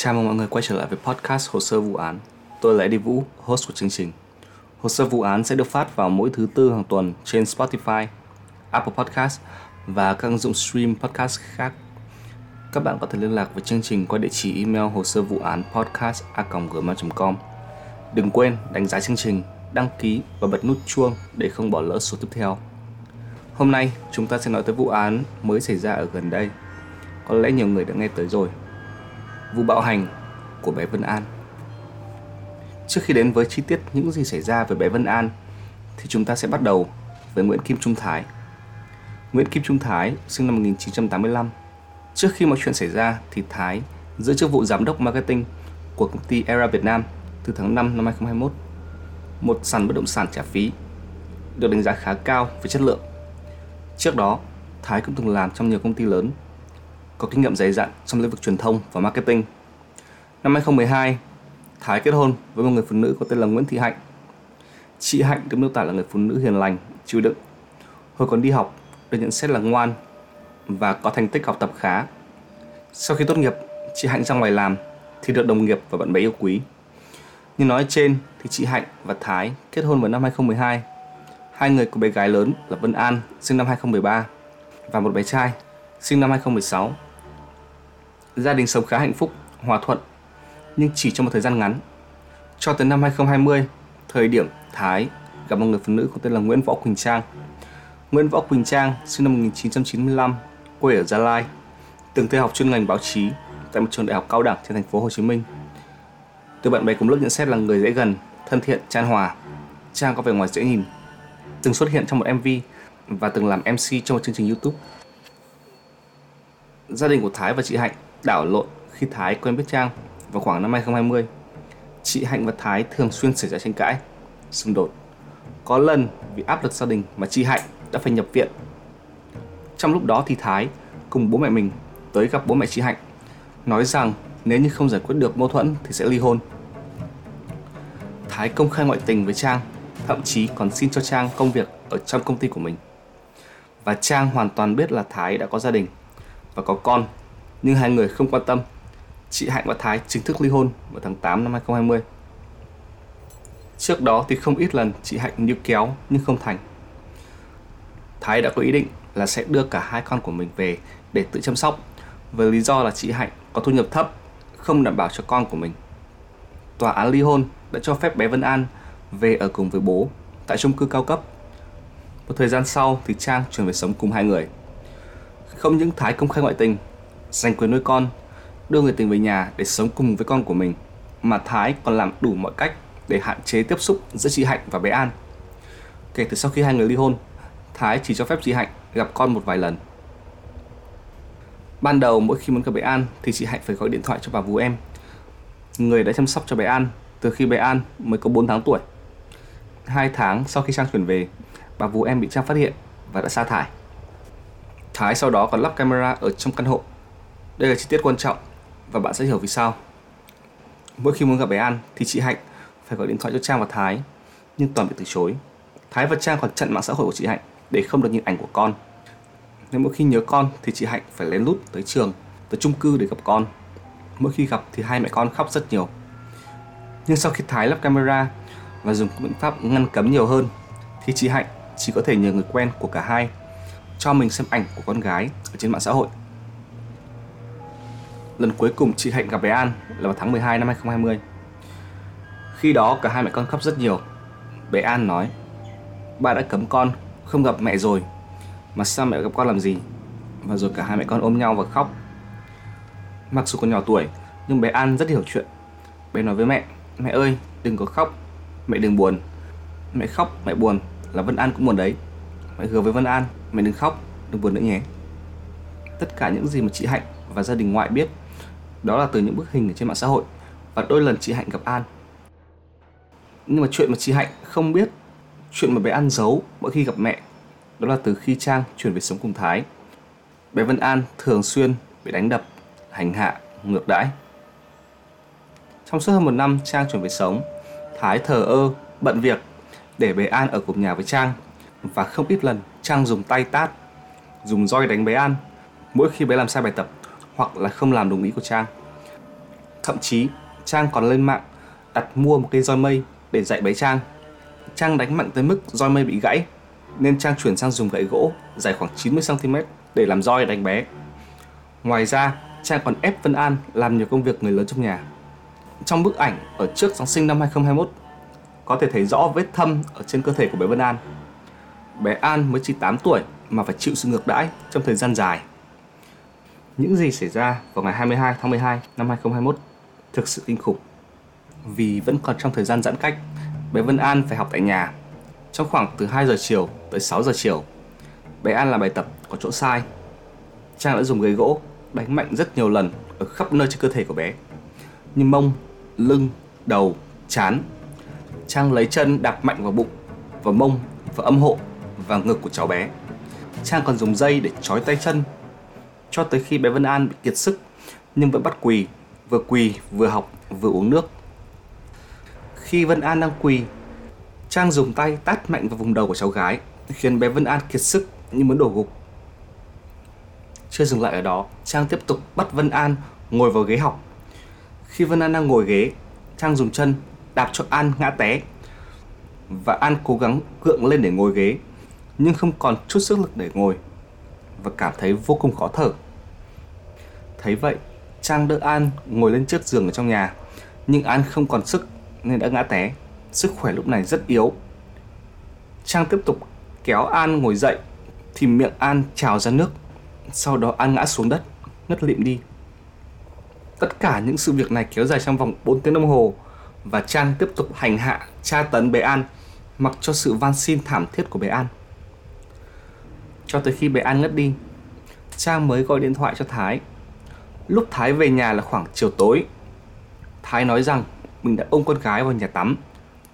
Chào mừng mọi người quay trở lại với podcast Hồ sơ vụ án. Tôi là Eddie Vũ, host của chương trình. Hồ sơ vụ án sẽ được phát vào mỗi thứ tư hàng tuần trên Spotify, Apple Podcast và các ứng dụng stream podcast khác. Các bạn có thể liên lạc với chương trình qua địa chỉ email hồ sơ vụ án podcast a.gmail.com. Đừng quên đánh giá chương trình, đăng ký và bật nút chuông để không bỏ lỡ số tiếp theo. Hôm nay chúng ta sẽ nói tới vụ án mới xảy ra ở gần đây. Có lẽ nhiều người đã nghe tới rồi. Vụ bạo hành của bé Vân An. Trước khi đến với chi tiết những gì xảy ra với bé Vân An thì chúng ta sẽ bắt đầu với Nguyễn Kim Trung Thái. Nguyễn Kim Trung Thái sinh năm 1985. Trước khi mọi chuyện xảy ra thì Thái giữ chức vụ giám đốc marketing của công ty Era Việt Nam từ tháng 5 năm 2021. Một sàn bất động sản trả phí được đánh giá khá cao về chất lượng. Trước đó, Thái cũng từng làm trong nhiều công ty lớn, có kinh nghiệm dày dặn trong lĩnh vực truyền thông và marketing. Năm 2012, Thái kết hôn với một người phụ nữ có tên là Nguyễn Thị Hạnh. Chị Hạnh được miêu tả là người phụ nữ hiền lành, chịu đựng. Hồi còn đi học, được nhận xét là ngoan và có thành tích học tập khá. Sau khi tốt nghiệp, chị Hạnh ra ngoài làm thì được đồng nghiệp và bạn bè yêu quý. Như nói trên thì chị Hạnh và Thái kết hôn vào năm 2012. Hai người có bé gái lớn là Vân An sinh năm 2013 và một bé trai sinh năm 2016. Gia đình sống khá hạnh phúc, hòa thuận nhưng chỉ trong một thời gian ngắn. Cho tới năm 2020, thời điểm Thái gặp một người phụ nữ có tên là Nguyễn Võ Quỳnh Trang. Nguyễn Võ Quỳnh Trang sinh năm 1995, quê ở Gia Lai, từng theo học chuyên ngành báo chí tại một trường đại học cao đẳng trên thành phố Hồ Chí Minh. Từ bạn bè cùng lớp nhận xét là người dễ gần, thân thiện, chan hòa. Trang có vẻ ngoài dễ nhìn, từng xuất hiện trong một MV và từng làm MC trong một chương trình YouTube. Gia đình của Thái và chị Hạnh đảo lộn khi Thái quen biết Trang vào khoảng năm 2020, chị Hạnh và Thái thường xuyên xảy ra tranh cãi, xung đột. Có lần vì áp lực gia đình mà chị Hạnh đã phải nhập viện. Trong lúc đó thì Thái cùng bố mẹ mình tới gặp bố mẹ chị Hạnh, nói rằng nếu như không giải quyết được mâu thuẫn thì sẽ ly hôn. Thái công khai ngoại tình với Trang, thậm chí còn xin cho Trang công việc ở trong công ty của mình. Và Trang hoàn toàn biết là Thái đã có gia đình và có con, nhưng hai người không quan tâm chị Hạnh và Thái chính thức ly hôn vào tháng 8 năm 2020. Trước đó thì không ít lần chị Hạnh níu kéo nhưng không thành. Thái đã có ý định là sẽ đưa cả hai con của mình về để tự chăm sóc với lý do là chị Hạnh có thu nhập thấp, không đảm bảo cho con của mình. Tòa án ly hôn đã cho phép bé Vân An về ở cùng với bố tại chung cư cao cấp. Một thời gian sau thì Trang chuyển về sống cùng hai người. Không những Thái công khai ngoại tình, giành quyền nuôi con đưa người tình về nhà để sống cùng với con của mình mà Thái còn làm đủ mọi cách để hạn chế tiếp xúc giữa chị Hạnh và bé An. Kể từ sau khi hai người ly hôn, Thái chỉ cho phép chị Hạnh gặp con một vài lần. Ban đầu mỗi khi muốn gặp bé An thì chị Hạnh phải gọi điện thoại cho bà vú em, người đã chăm sóc cho bé An từ khi bé An mới có 4 tháng tuổi. Hai tháng sau khi Trang chuyển về, bà vú em bị Trang phát hiện và đã sa thải. Thái sau đó còn lắp camera ở trong căn hộ. Đây là chi tiết quan trọng và bạn sẽ hiểu vì sao. Mỗi khi muốn gặp bé An thì chị Hạnh phải gọi điện thoại cho Trang và Thái nhưng toàn bị từ chối. Thái và Trang còn chặn mạng xã hội của chị Hạnh để không được nhìn ảnh của con. Nên mỗi khi nhớ con thì chị Hạnh phải lén lút tới trường, tới chung cư để gặp con. Mỗi khi gặp thì hai mẹ con khóc rất nhiều. Nhưng sau khi Thái lắp camera và dùng các biện pháp ngăn cấm nhiều hơn thì chị Hạnh chỉ có thể nhờ người quen của cả hai cho mình xem ảnh của con gái ở trên mạng xã hội lần cuối cùng chị Hạnh gặp bé An là vào tháng 12 năm 2020. Khi đó cả hai mẹ con khóc rất nhiều. Bé An nói, ba đã cấm con không gặp mẹ rồi, mà sao mẹ gặp con làm gì? Và rồi cả hai mẹ con ôm nhau và khóc. Mặc dù còn nhỏ tuổi, nhưng bé An rất hiểu chuyện. Bé nói với mẹ, mẹ ơi, đừng có khóc, mẹ đừng buồn. Mẹ khóc, mẹ buồn, là Vân An cũng buồn đấy. Mẹ hứa với Vân An, mẹ đừng khóc, đừng buồn nữa nhé. Tất cả những gì mà chị Hạnh và gia đình ngoại biết đó là từ những bức hình ở trên mạng xã hội và đôi lần chị Hạnh gặp An. Nhưng mà chuyện mà chị Hạnh không biết, chuyện mà bé An giấu mỗi khi gặp mẹ, đó là từ khi Trang chuyển về sống cùng Thái. Bé Vân An thường xuyên bị đánh đập, hành hạ, ngược đãi. Trong suốt hơn một năm Trang chuyển về sống, Thái thờ ơ, bận việc để bé An ở cùng nhà với Trang và không ít lần Trang dùng tay tát, dùng roi đánh bé An mỗi khi bé làm sai bài tập hoặc là không làm đúng ý của Trang. Thậm chí Trang còn lên mạng đặt mua một cây roi mây để dạy bé Trang. Trang đánh mạnh tới mức roi mây bị gãy nên Trang chuyển sang dùng gậy gỗ dài khoảng 90cm để làm roi đánh bé. Ngoài ra, Trang còn ép Vân An làm nhiều công việc người lớn trong nhà. Trong bức ảnh ở trước Giáng sinh năm 2021, có thể thấy rõ vết thâm ở trên cơ thể của bé Vân An. Bé An mới chỉ 8 tuổi mà phải chịu sự ngược đãi trong thời gian dài. Những gì xảy ra vào ngày 22 tháng 12 năm 2021 thực sự kinh khủng. Vì vẫn còn trong thời gian giãn cách, bé Vân An phải học tại nhà trong khoảng từ 2 giờ chiều tới 6 giờ chiều. Bé An làm bài tập có chỗ sai. Trang đã dùng ghế gỗ đánh mạnh rất nhiều lần ở khắp nơi trên cơ thể của bé. Như mông, lưng, đầu, chán. Trang lấy chân đạp mạnh vào bụng, vào mông, vào âm hộ và ngực của cháu bé. Trang còn dùng dây để trói tay chân cho tới khi bé Vân An bị kiệt sức nhưng vẫn bắt quỳ, vừa quỳ vừa học vừa uống nước. Khi Vân An đang quỳ, Trang dùng tay tát mạnh vào vùng đầu của cháu gái khiến bé Vân An kiệt sức như muốn đổ gục. Chưa dừng lại ở đó, Trang tiếp tục bắt Vân An ngồi vào ghế học. Khi Vân An đang ngồi ghế, Trang dùng chân đạp cho An ngã té và An cố gắng gượng lên để ngồi ghế nhưng không còn chút sức lực để ngồi và cảm thấy vô cùng khó thở. Thấy vậy, Trang đỡ An ngồi lên chiếc giường ở trong nhà, nhưng An không còn sức nên đã ngã té. Sức khỏe lúc này rất yếu. Trang tiếp tục kéo An ngồi dậy thì miệng An trào ra nước. Sau đó An ngã xuống đất, ngất lịm đi. Tất cả những sự việc này kéo dài trong vòng 4 tiếng đồng hồ và Trang tiếp tục hành hạ, tra tấn bé An mặc cho sự van xin thảm thiết của bé An. Cho tới khi bé An ngất đi, Trang mới gọi điện thoại cho Thái. Lúc Thái về nhà là khoảng chiều tối. Thái nói rằng mình đã ôm con gái vào nhà tắm,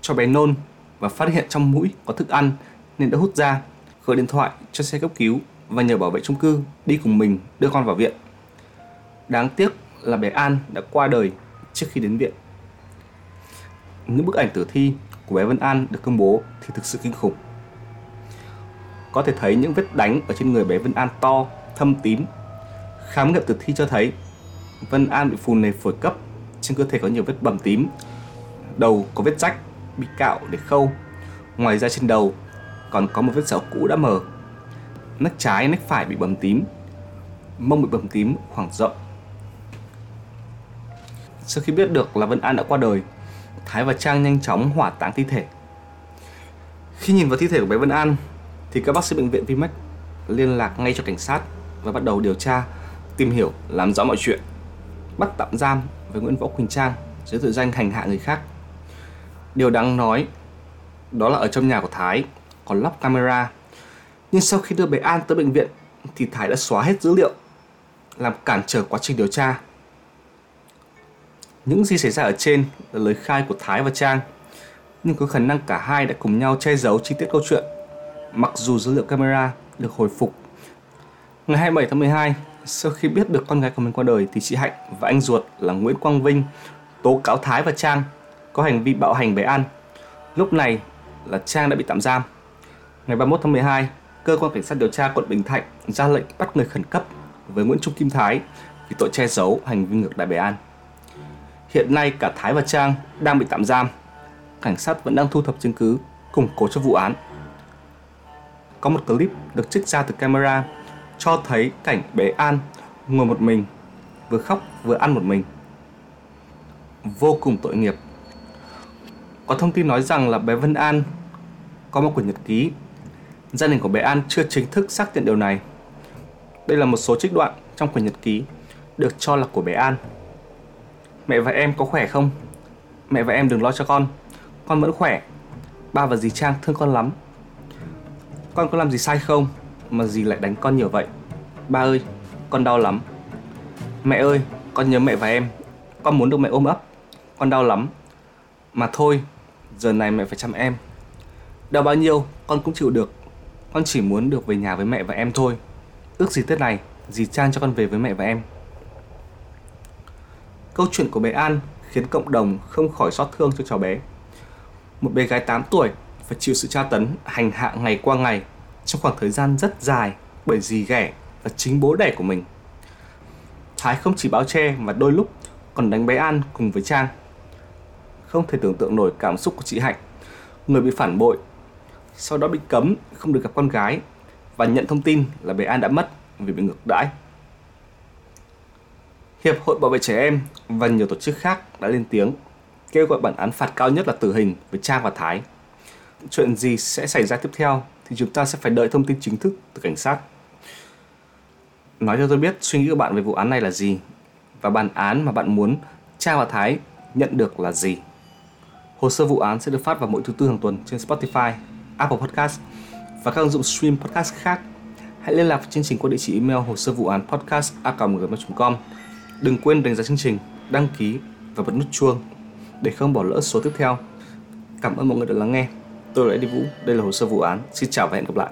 cho bé nôn và phát hiện trong mũi có thức ăn nên đã hút ra, gọi điện thoại cho xe cấp cứu và nhờ bảo vệ chung cư đi cùng mình đưa con vào viện. Đáng tiếc là bé An đã qua đời trước khi đến viện. Những bức ảnh tử thi của bé Vân An được công bố thì thực sự kinh khủng. Có thể thấy những vết đánh ở trên người bé Vân An to, thâm tím. Khám nghiệm tử thi cho thấy Vân An bị phù nề phổi cấp, trên cơ thể có nhiều vết bầm tím, đầu có vết rách, bị cạo để khâu. Ngoài ra trên đầu còn có một vết sẹo cũ đã mờ. Nách trái, nách phải bị bầm tím, mông bị bầm tím khoảng rộng. Sau khi biết được là Vân An đã qua đời, Thái và Trang nhanh chóng hỏa táng thi thể. Khi nhìn vào thi thể của bé Vân An, thì các bác sĩ bệnh viện Vinmec liên lạc ngay cho cảnh sát và bắt đầu điều tra, tìm hiểu, làm rõ mọi chuyện. Bắt tạm giam với Nguyễn Võ Quỳnh Trang dưới tội danh hành hạ người khác. Điều đáng nói đó là ở trong nhà của Thái còn lắp camera. Nhưng sau khi đưa bé An tới bệnh viện thì Thái đã xóa hết dữ liệu, làm cản trở quá trình điều tra. Những gì xảy ra ở trên là lời khai của Thái và Trang, nhưng có khả năng cả hai đã cùng nhau che giấu chi tiết câu chuyện mặc dù dữ liệu camera được hồi phục. Ngày 27 tháng 12, sau khi biết được con gái của mình qua đời thì chị Hạnh và anh ruột là Nguyễn Quang Vinh tố cáo Thái và Trang có hành vi bạo hành bé An. Lúc này là Trang đã bị tạm giam. Ngày 31 tháng 12, cơ quan cảnh sát điều tra quận Bình Thạnh ra lệnh bắt người khẩn cấp với Nguyễn Trung Kim Thái vì tội che giấu hành vi ngược đại bé An. Hiện nay cả Thái và Trang đang bị tạm giam. Cảnh sát vẫn đang thu thập chứng cứ củng cố cho vụ án có một clip được trích ra từ camera cho thấy cảnh bé An ngồi một mình, vừa khóc vừa ăn một mình. Vô cùng tội nghiệp. Có thông tin nói rằng là bé Vân An có một quyển nhật ký. Gia đình của bé An chưa chính thức xác nhận điều này. Đây là một số trích đoạn trong quyển nhật ký được cho là của bé An. Mẹ và em có khỏe không? Mẹ và em đừng lo cho con. Con vẫn khỏe. Ba và dì Trang thương con lắm. Con có làm gì sai không Mà dì lại đánh con nhiều vậy? Ba ơi, con đau lắm. Mẹ ơi, con nhớ mẹ và em. Con muốn được mẹ ôm ấp. Con đau lắm. Mà thôi, giờ này mẹ phải chăm em. Đau bao nhiêu, con cũng chịu được. Con chỉ muốn được về nhà với mẹ và em thôi. Ước gì Tết này, Dì Trang cho con về với mẹ và em. Câu chuyện của bé An khiến cộng đồng không khỏi xót thương cho cháu bé. Một bé gái 8 tuổi phải chịu sự tra tấn, hành hạ ngày qua ngày trong khoảng thời gian rất dài bởi dì ghẻ và chính bố đẻ của mình. Thái không chỉ báo che mà đôi lúc còn đánh bé An cùng với Trang. Không thể tưởng tượng nổi cảm xúc của chị Hạnh, người bị phản bội, sau đó bị cấm không được gặp con gái và nhận thông tin là bé An đã mất vì bị ngược đãi. Hiệp hội Bảo vệ trẻ em và nhiều tổ chức khác đã lên tiếng kêu gọi bản án phạt cao nhất là tử hình với Trang và Thái. Chuyện gì sẽ xảy ra tiếp theo thì chúng ta sẽ phải đợi thông tin chính thức từ cảnh sát. Nói cho tôi biết suy nghĩ của bạn về vụ án này là gì và bản án mà bạn muốn Trang và Thái nhận được là gì. Hồ sơ vụ án sẽ được phát vào mỗi thứ tư hàng tuần trên Spotify, Apple Podcast và các ứng dụng stream podcast khác. Hãy liên lạc với chương trình qua địa chỉ email hồ sơ vụ án podcast a.gmail.com. Đừng quên đánh giá chương trình, đăng ký và bật nút chuông để không bỏ lỡ số tiếp theo. Cảm ơn mọi người đã lắng nghe. Tôi là Eddie Vũ, đây là hồ sơ vụ án. Xin chào và hẹn gặp lại.